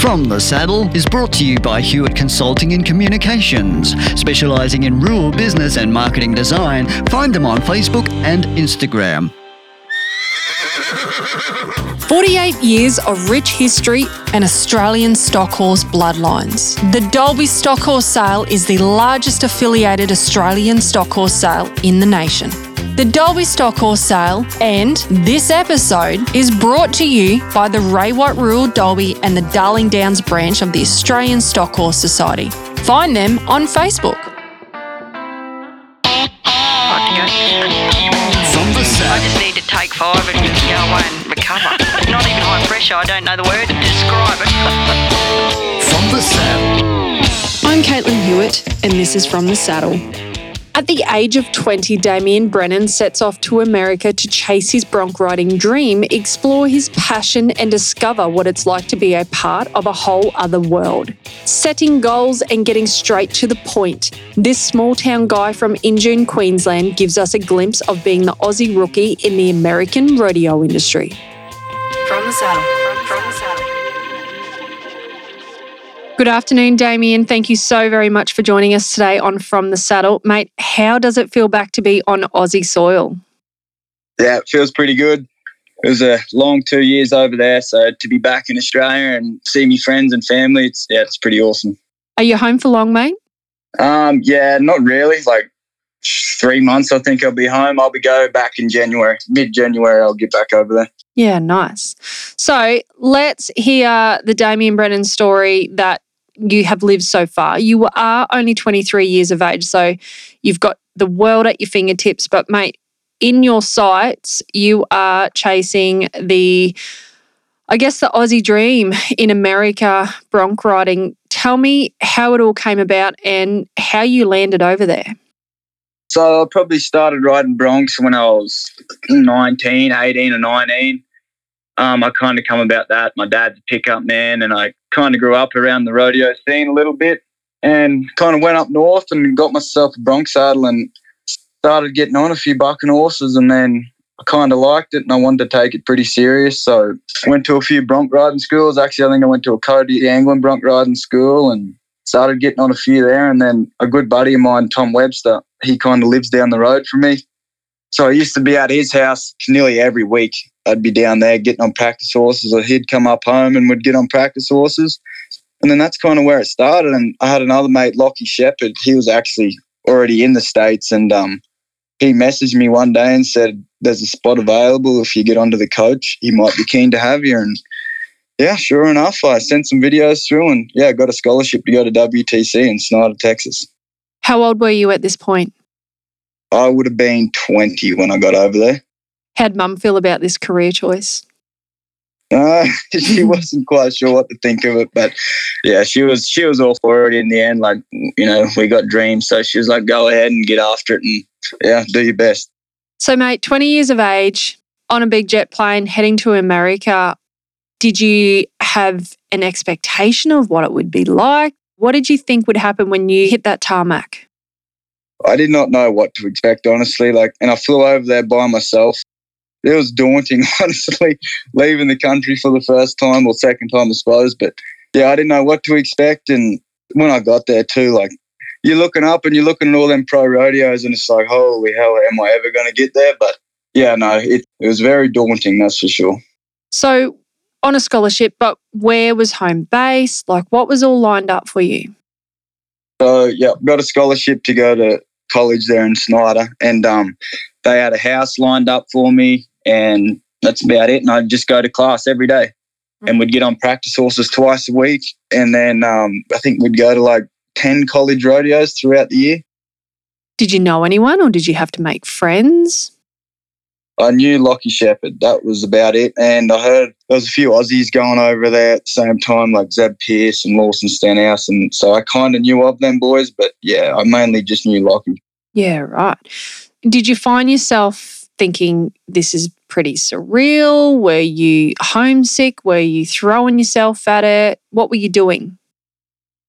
From the Saddle is brought to you by Hewitt Consulting and Communications, specialising in rural business and marketing design. Find them on Facebook and Instagram. 48 years of rich history and Australian stock horse bloodlines. The Dalby Stock Horse Sale is the largest affiliated Australian stock horse sale in the nation. The Dalby Stock Horse Sale and this episode is brought to you by the Ray White Rural Dalby and the Darling Downs branch of the Australian Stock Horse Society. Find them on Facebook. From the I just need to take five and go away and recover. Not even high pressure, I don't know the word to describe it. From the Saddle. I'm Caitlin Hewitt, and this is From the Saddle. At the age of 20, Damien Brennan sets off to America to chase his bronc riding dream, explore his passion, and discover what it's like to be a part of a whole other world. Setting goals and getting straight to the point, this small town guy from Injune, Queensland gives us a glimpse of being the Aussie rookie in the American rodeo industry. From the saddle. Good afternoon, Damien. Thank you so very much for joining us today on From the Saddle. Mate, how does it feel back to be on Aussie soil? Yeah, it feels pretty good. It was a long two years over there, so to be back in Australia and see me friends and family, it's yeah, it's pretty awesome. Are you home for long, mate? Um, yeah, not really. Like three months, I think I'll be home. I'll be go back in January, mid January. I'll get back over there. Yeah, nice. So let's hear the Damien Brennan story that you have lived so far. You are only 23 years of age, so you've got the world at your fingertips. But, mate, in your sights, you are chasing the, I guess, the Aussie dream in America, bronc riding. Tell me how it all came about and how you landed over there. So I probably started riding broncs when I was 19, 18 or 19. Um, I kind of come about that. My dad's a pickup man, and I kind of grew up around the rodeo scene a little bit and kind of went up north and got myself a bronc saddle and started getting on a few bucking horses. And then I kind of liked it and I wanted to take it pretty serious. So went to a few bronc riding schools. Actually, I think I went to a Cody Anglin bronc riding school and started getting on a few there. And then a good buddy of mine, Tom Webster, he kind of lives down the road from me. So I used to be at his house nearly every week. I'd be down there getting on practice horses, or he'd come up home and would get on practice horses. And then that's kind of where it started. And I had another mate, Lockie Shepherd. He was actually already in the States. And um, he messaged me one day and said, There's a spot available. If you get onto the coach, he might be keen to have you. And yeah, sure enough, I sent some videos through and yeah, got a scholarship to go to WTC in Snyder, Texas. How old were you at this point? I would have been 20 when I got over there. How'd mum feel about this career choice? Uh, she wasn't quite sure what to think of it, but yeah, she was she was all for it in the end. Like you know, we got dreams, so she was like, "Go ahead and get after it, and yeah, do your best." So, mate, 20 years of age, on a big jet plane, heading to America. Did you have an expectation of what it would be like? What did you think would happen when you hit that tarmac? I did not know what to expect, honestly. Like, and I flew over there by myself. It was daunting, honestly, leaving the country for the first time or second time, I suppose. But yeah, I didn't know what to expect. And when I got there too, like you're looking up and you're looking at all them pro rodeos, and it's like, holy hell, am I ever going to get there? But yeah, no, it, it was very daunting, that's for sure. So, on a scholarship, but where was home base? Like, what was all lined up for you? So yeah, got a scholarship to go to college there in Snyder, and um, they had a house lined up for me, and that's about it. And I'd just go to class every day, and we'd get on practice horses twice a week, and then um, I think we'd go to like ten college rodeos throughout the year. Did you know anyone or did you have to make friends? I knew Lockie Shepherd. That was about it. And I heard there was a few Aussies going over there at the same time, like Zeb Pierce and Lawson Stenhouse. And so I kind of knew of them boys, but yeah, I mainly just knew Lockie. Yeah, right. Did you find yourself thinking this is pretty surreal? Were you homesick? Were you throwing yourself at it? What were you doing?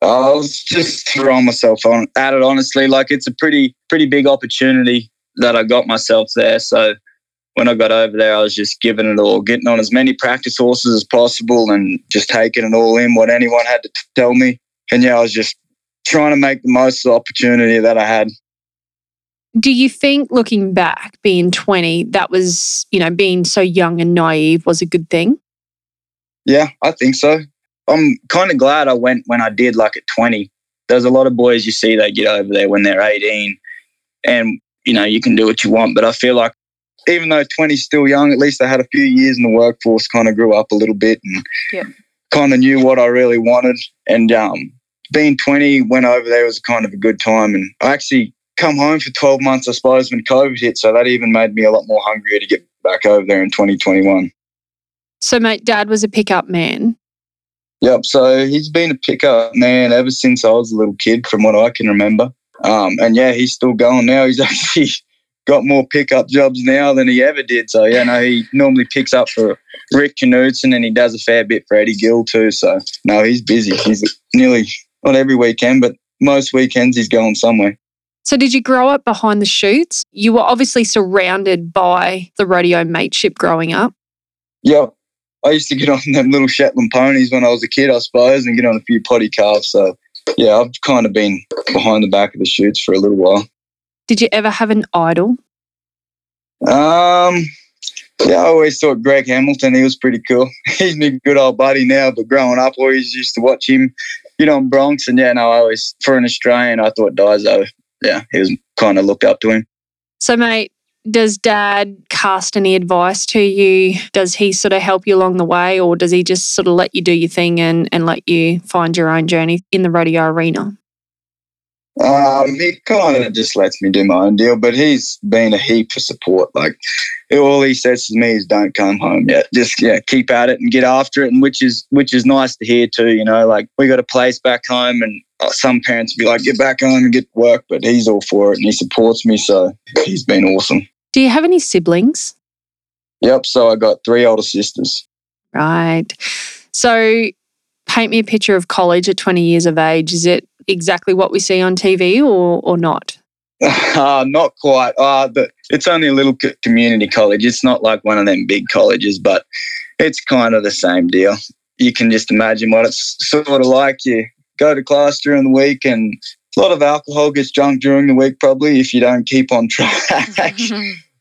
I was just throwing myself on at it honestly. Like it's a pretty pretty big opportunity that I got myself there. So when I got over there, I was just giving it all, getting on as many practice horses as possible and just taking it all in, what anyone had to tell me. And yeah, I was just trying to make the most of the opportunity that I had. Do you think looking back, being 20, that was, you know, being so young and naive was a good thing? Yeah, I think so. I'm kind of glad I went when I did, like at 20. There's a lot of boys you see they get over there when they're 18 and, you know, you can do what you want. But I feel like even though 20 is still young, at least I had a few years in the workforce, kind of grew up a little bit and Yeah. kind of knew what I really wanted. And um, being 20, went over there was kind of a good time. And I actually come home for 12 months, I suppose, when COVID hit. So that even made me a lot more hungrier to get back over there in 2021. So, mate, dad was a pickup man. Yep. So he's been a pickup man ever since I was a little kid, from what I can remember. Um, and yeah, he's still going now. He's actually got more pickup jobs now than he ever did. So yeah, no, he normally picks up for Rick Knudsen and he does a fair bit for Eddie Gill too. So no, he's busy. He's nearly not every weekend, but most weekends he's going somewhere. So, did you grow up behind the chutes? You were obviously surrounded by the rodeo mateship growing up. Yep. I used to get on them little Shetland ponies when I was a kid, I suppose, and get on a few poddy calves. So yeah, I've kind of been behind the back of the chutes for a little while. Did you ever have an idol? Um, yeah, I always thought Greg Hamilton, he was pretty cool. He's my good old buddy now, but growing up, I always used to watch him, you know, in broncs. And yeah, no, I always, for an Australian, I thought Daiso, yeah, he was kind of looked up to him. So, mate, does dad cast any advice to you? Does he sort of help you along the way, or does he just sort of let you do your thing and, and let you find your own journey in the rodeo arena? Um, he kind of just lets me do my own deal, but he's been a heap of support. Like all he says to me is, "Don't come home yet. Just yeah, keep at it and get after it." And which is which is nice to hear too. You know, like we got a place back home, and uh, some parents be like, "Get back home and get work," but he's all for it and he supports me. So he's been awesome. Do you have any siblings? Yep. So I got three older sisters. Right. So, paint me a picture of college at 20 years of age. Is it exactly what we see on TV or, or not? Uh, not quite. Uh, it's only a little community college. It's not like one of them big colleges, but it's kind of the same deal. You can just imagine what it's sort of like. You go to class during the week, and a lot of alcohol gets drunk during the week, probably if you don't keep on track.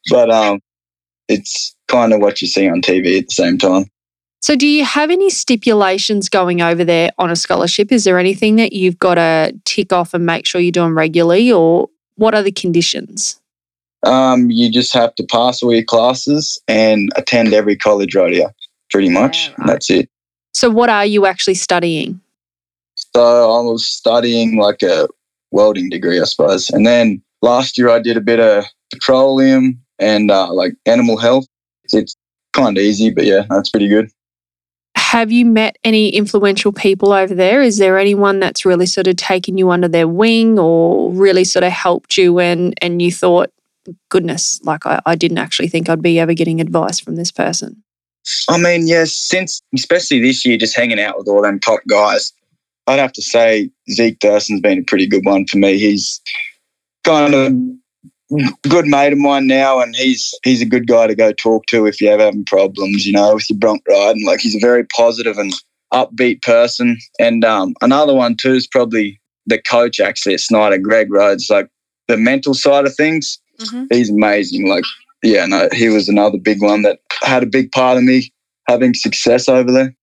but um, it's kind of what you see on TV at the same time. So, do you have any stipulations going over there on a scholarship? Is there anything that you've got to tick off and make sure you're doing regularly, or what are the conditions? Um, you just have to pass all your classes and attend every college rodeo, pretty much. Yeah, And That's it. So, what are you actually studying? So I was studying like a welding degree, I suppose. And then last year I did a bit of petroleum and uh, like animal health. It's kind of easy, but yeah, that's pretty good. Have you met any influential people over there? Is there anyone that's really sort of taken you under their wing or really sort of helped you and, and you thought, goodness, like I, I didn't actually think I'd be ever getting advice from this person? I mean, yes, since especially this year, just hanging out with all them top guys, I'd have to say Zeke Thurston's been a pretty good one for me. He's kind of good mate of mine now, and he's he's a good guy to go talk to if you're ever having problems, you know, with your bronc riding. Like he's a very positive and upbeat person. And um, another one too is probably the coach actually at Snyder, Greg Rhodes. Like the mental side of things, he's amazing. Like yeah, no, he was another big one that had a big part of me having success over there.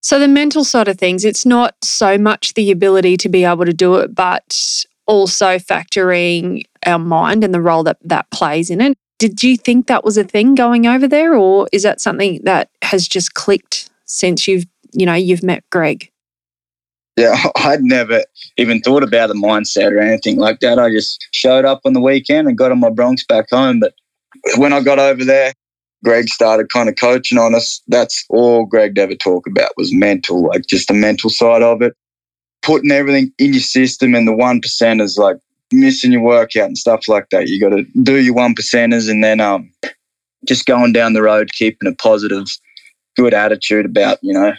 So, the mental side of things, it's not so much the ability to be able to do it, but also factoring our mind and the role that that plays in it. Did you think that was a thing going over there, or is that something that has just clicked since you've, you know, you've met Greg? Yeah, I'd never even thought about a mindset or anything like that. I just showed up on the weekend and got on my broncs back home. But when I got over there, Greg started kind of coaching on us. That's all Greg ever talk about was mental, like just the mental side of it. Putting everything in your system and the one is like missing your workout and stuff like that. You got to do your one percenters and then um, just going down the road, keeping a positive, good attitude about you know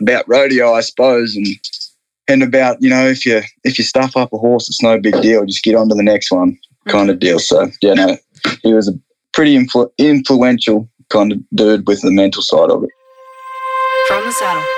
about rodeo, I suppose, and and about you know if you if you stuff up a horse, it's no big deal. Just get on to the next one, kind of deal. So yeah, no, he was a pretty influ- influential kind of dude with the mental side of it. From the saddle.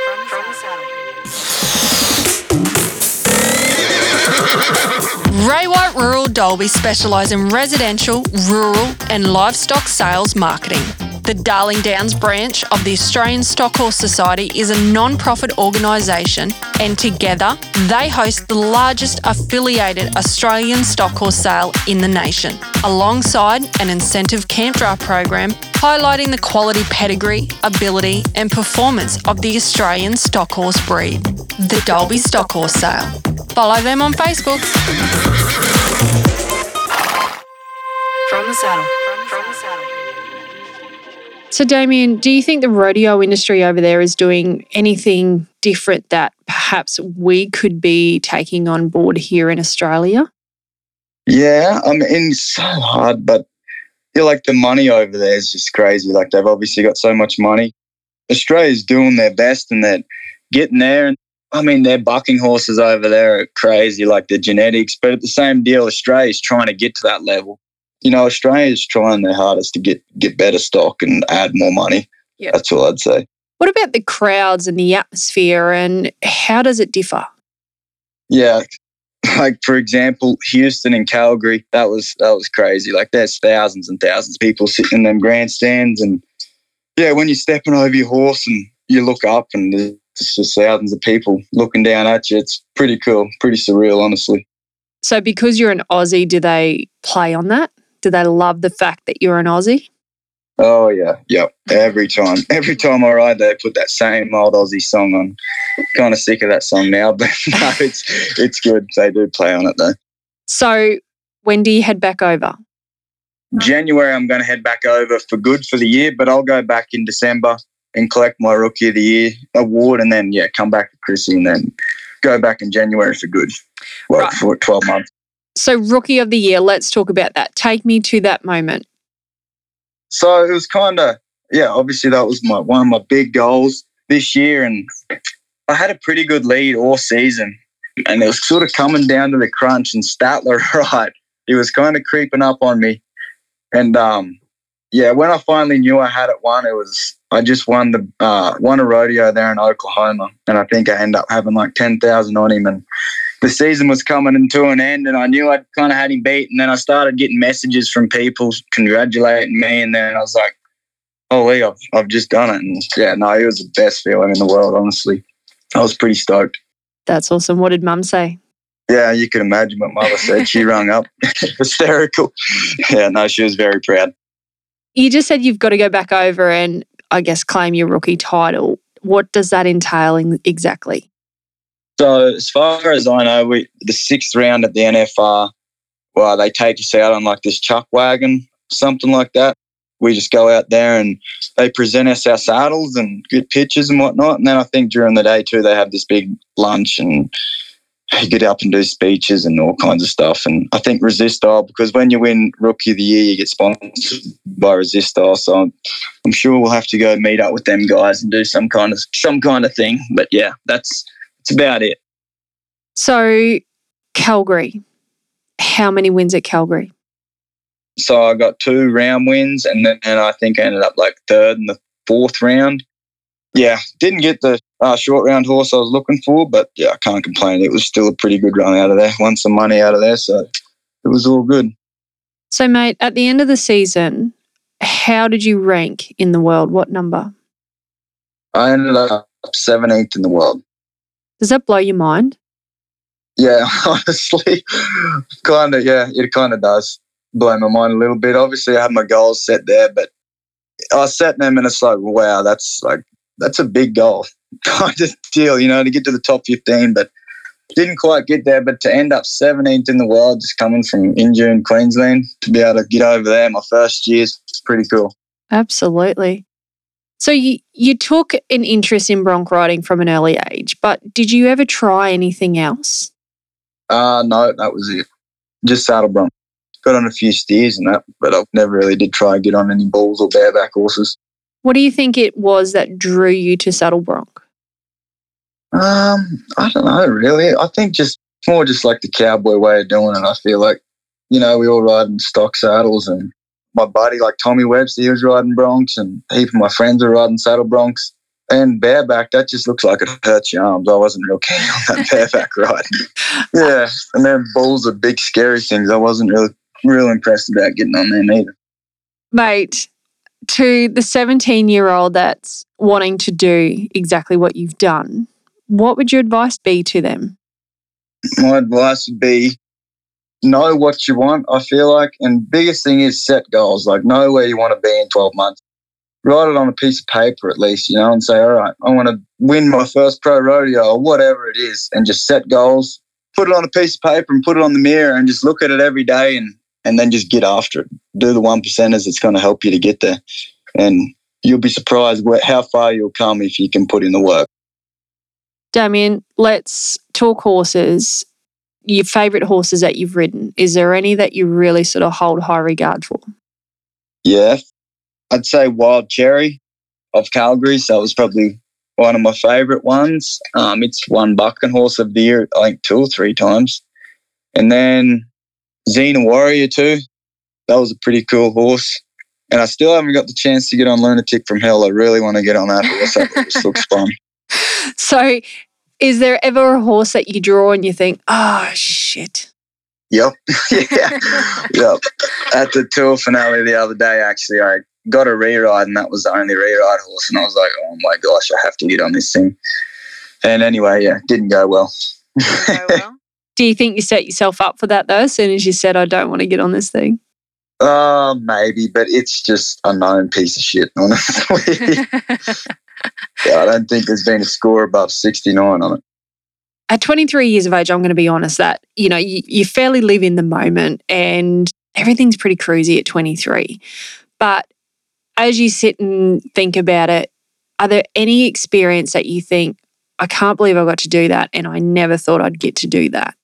Rural Dalby specialise in residential, rural, and livestock sales marketing. The Darling Downs branch of the Australian Stock Horse Society is a non profit organisation, and together they host the largest affiliated Australian stock horse sale in the nation, alongside an incentive camp draft program highlighting the quality pedigree, ability, and performance of the Australian stock horse breed. The Dalby Stock Horse Sale. Follow them on Facebook. From the saddle. From the saddle. So, Damien, do you think the rodeo industry over there is doing anything different that perhaps we could be taking on board here in Australia? Yeah, I mean, it's so hard, but I feel like the money over there is just crazy. Like they've obviously got so much money. Australia's doing their best and they're getting there. And I mean, their bucking horses over there are crazy, like the genetics. But at the same deal, Australia's trying to get to that level. You know, Australia's trying their hardest to get get better stock and add more money. Yeah. That's all I'd say. What about the crowds and the atmosphere, and how does it differ? Yeah. Like for example, Houston and Calgary, that was that was crazy. Like there's thousands and thousands of people sitting in them grandstands and yeah, when you're stepping over your horse and you look up and there's just thousands of people looking down at you, it's pretty cool, pretty surreal, honestly. So, because you're an Aussie, do they play on that? Do they love the fact that you're an Aussie? Oh yeah, yep. Every time, every time I ride, they put that same old Aussie song on. Kind of sick of that song now, but no, it's it's good. They do play on it though. So, when do you head back over? January, I'm going to head back over for good for the year, but I'll go back in December and collect my Rookie of the Year award, and then yeah, come back to Chrissy, and then go back in January for good. Well, Right. for 12 months. So, Rookie of the Year, let's talk about that. Take me to that moment. So it was kind of yeah. Obviously, that was my one of my big goals this year, and I had a pretty good lead all season, and it was sort of coming down to the crunch. And Statler, right, he was kind of creeping up on me, and um, yeah, when I finally knew I had it won, it was I just won the uh, won a rodeo there in Oklahoma, and I think I ended up having like ten thousand on him, and the season was coming into an end, and I knew I'd kind of had him beat, and then I started getting messages from people congratulating me, and then I was like, "Holy, I've I've just done it!" And yeah, no, it was the best feeling in the world. Honestly, I was pretty stoked. That's awesome. What did mum say? Yeah, you can imagine what mother said. She rung up, hysterical. Yeah, no, she was very proud. You just said you've got to go back over and, I guess, claim your rookie title. What does that entail in- exactly? So as far as I know, we the sixth round at the NFR, well, they take us out on like this chuck wagon, something like that. We just go out there and they present us our saddles and good pictures and whatnot. And then I think during the day too, they have this big lunch and you get up and do speeches and all kinds of stuff. And I think Resistol, because when you win Rookie of the Year, you get sponsored by Resistol. So I'm, I'm sure we'll have to go meet up with them guys and do some kind of some kind of thing. But yeah, that's that's about it. So, Calgary, how many wins at Calgary? So I got two round wins, and then and I think I ended up like third in the fourth round. Yeah, didn't get the uh, short round horse I was looking for, but yeah, I can't complain. It was still a pretty good run out of there. Won some money out of there, so it was all good. So, mate, at the end of the season, how did you rank in the world? What number? I ended up 17th in the world. Does that blow your mind? Yeah, honestly, kind of. Yeah, it kind of does blow my mind a little bit. Obviously, I had my goals set there, but I setting them, and it's like, wow, that's like that's a big goal kind of deal, you know, to get to the top 15, but didn't quite get there. But to end up 17th in the world, just coming from Injune, Queensland, to be able to get over there my first year is pretty cool. Absolutely. So, you, you took an interest in bronc riding from an early age, but did you ever try anything else? Uh, no, that was it. Just saddle bronc. Got on a few steers and that, but I never really did try and get on any bulls or bareback horses. What do you think it was that drew you to saddle bronc? Um, I don't know, really. I think just more just like the cowboy way of doing it. I feel like, you know, we all ride in stock saddles and my buddy like Tommy Webster, he was riding broncs, and heap of my friends were riding saddle broncs. And bareback, that just looks like it hurts your arms. I wasn't real keen on that bareback riding. Yeah, and then bulls are big, scary things. I wasn't really real impressed about getting on them either. Mate, to the 17 year old that's wanting to do exactly what you've done, what would your advice be to them? My advice would be know what you want, I feel like. And biggest thing is set goals, like know where you want to be in 12 months. Write it on a piece of paper at least, you know, and say, all right, I want to win my first pro rodeo or whatever it is, and just set goals. Put it on a piece of paper and put it on the mirror and just look at it every day and, and then just get after it. Do the one percenters. It's going to help you to get there. And you'll be surprised how far you'll come if you can put in the work. Damien, let's talk horses. Your favourite horses that you've ridden. Is there any that you really sort of hold high regard for? Yeah, I'd say Wild Cherry of Calgary. So it was probably one of my favourite ones. Um, it's won Bucking Horse of the Year, I think, two or three times. And then Xena Warrior, too. That was a pretty cool horse. And I still haven't got the chance to get on Lunatic from Hell. I really want to get on that horse. That looks fun. So, is there ever a horse that you draw and you think, oh, shit? Yep. yeah. yep. At the tour finale the other day, actually, I got a reride, and that was the only reride horse. And I was like, oh my gosh, I have to get on this thing. And anyway, yeah, didn't go well. Do you think you set yourself up for that though, as soon as you said, I don't want to get on this thing? Uh, maybe, but it's just a known piece of shit, honestly. yeah, I don't think there's been a score above 69 on it. At 23 years of age, I'm going to be honest that, you know, you, you fairly live in the moment and everything's pretty cruisy at 23. But as you sit and think about it, are there any experience that you think, I can't believe I got to do that and I never thought I'd get to do that?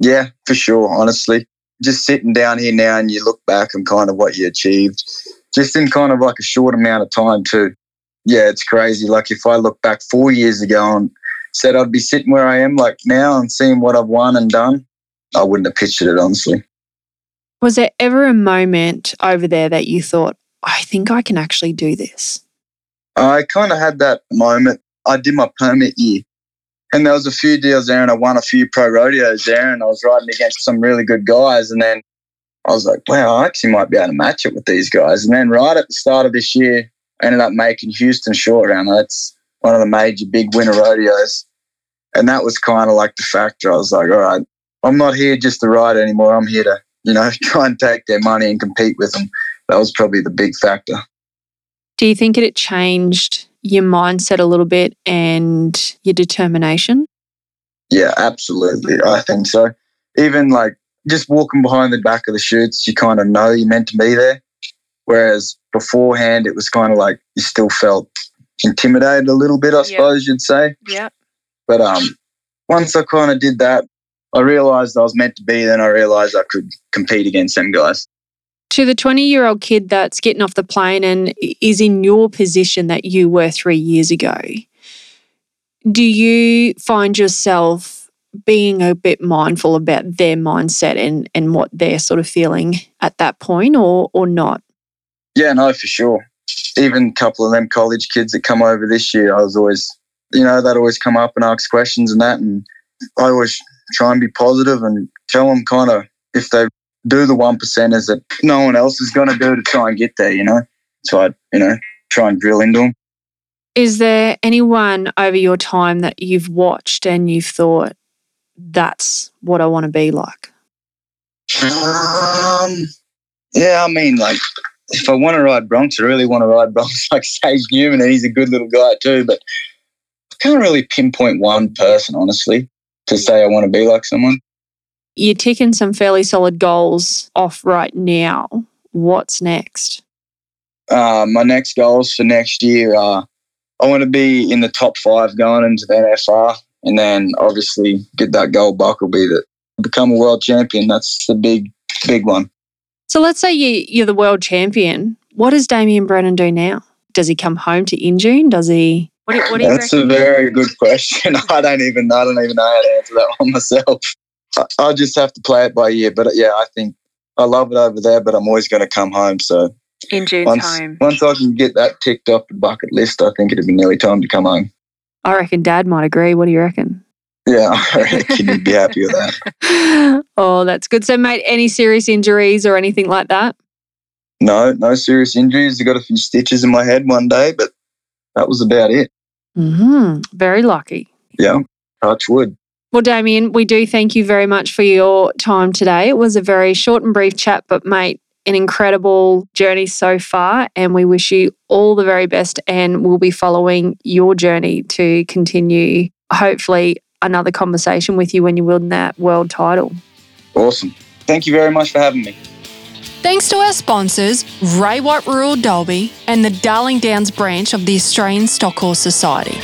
Yeah, for sure, honestly. Just sitting down here now and you look back and kind of what you achieved, just in kind of like a short amount of time, too. Yeah, it's crazy. Like if I look back four years ago and said I'd be sitting where I am like now and seeing what I've won and done, I wouldn't have pictured it, honestly. Was there ever a moment over there that you thought, I think I can actually do this? I kind of had that moment. I did my permit year and there was a few deals there and I won a few pro rodeos there and I was riding against some really good guys. And then I was like, wow, I actually might be able to match it with these guys. And then right at the start of this year, I ended up making Houston short round. That's one of the major big winter rodeos. And that was kind of like the factor. I was like, all right, I'm not here just to ride anymore. I'm here to, you know, try and take their money and compete with them. That was probably the big factor. Do you think it changed your mindset a little bit and your determination? Yeah, absolutely. I think so. Even like just walking behind the back of the chutes, you kind of know you're meant to be there. Whereas beforehand, it was kind of like you still felt intimidated a little bit, I Yep. suppose you'd say. Yeah. But um, once I kind of did that, I realized I was meant to be. Then I realized I could compete against them guys. To the 20 year old kid that's getting off the plane and is in your position that you were three years ago, do you find yourself being a bit mindful about their mindset and, and what they're sort of feeling at that point or, or not? Yeah, no, for sure. Even a couple of them college kids that come over this year, I was always, you know, they'd always come up and ask questions and that. And I always try and be positive and tell them kind of if they do the one percenters that no one else is going to do to try and get there, you know. So I, you know, try and drill into them. Is there anyone over your time that you've watched and you've thought, that's what I want to be like? Um, yeah, I mean, like, if I want to ride broncs, I really want to ride broncs like Sage Newman, and he's a good little guy too. But I can't really pinpoint one person, honestly, to say I want to be like someone. You're ticking some fairly solid goals off right now. What's next? Uh, my next goals for next year are I want to be in the top five going into the NFR, and then obviously get that gold buckle, be that become a world champion. That's the big, big one. So let's say you, you're the world champion. What does Damien Brennan do now? Does he come home to Injune? Does he? What do, what do you That's a very good question. I don't even I don't even know how to answer that one myself. I, just have to play it by ear. But yeah, I think I love it over there, but I'm always going to come home. So Injune's once home. once I can get that ticked off the bucket list, I think it'd be nearly time to come home. I reckon Dad might agree. What do you reckon? Yeah, I reckon you'd be happy with that. oh, that's good. So, mate, any serious injuries or anything like that? No, no serious injuries. I got a few stitches in my head one day, but that was about it. Mm-hmm. Very lucky. Yeah, touch wood. Well, Damien, we do thank you very much for your time today. It was a very short and brief chat, but mate, an incredible journey so far. And we wish you all the very best. And we'll be following your journey to continue, hopefully, another conversation with you when you win that world title. Awesome. Thank you very much for having me. Thanks to our sponsors, Ray White Rural Dalby and the Darling Downs branch of the Australian Stock Horse Society.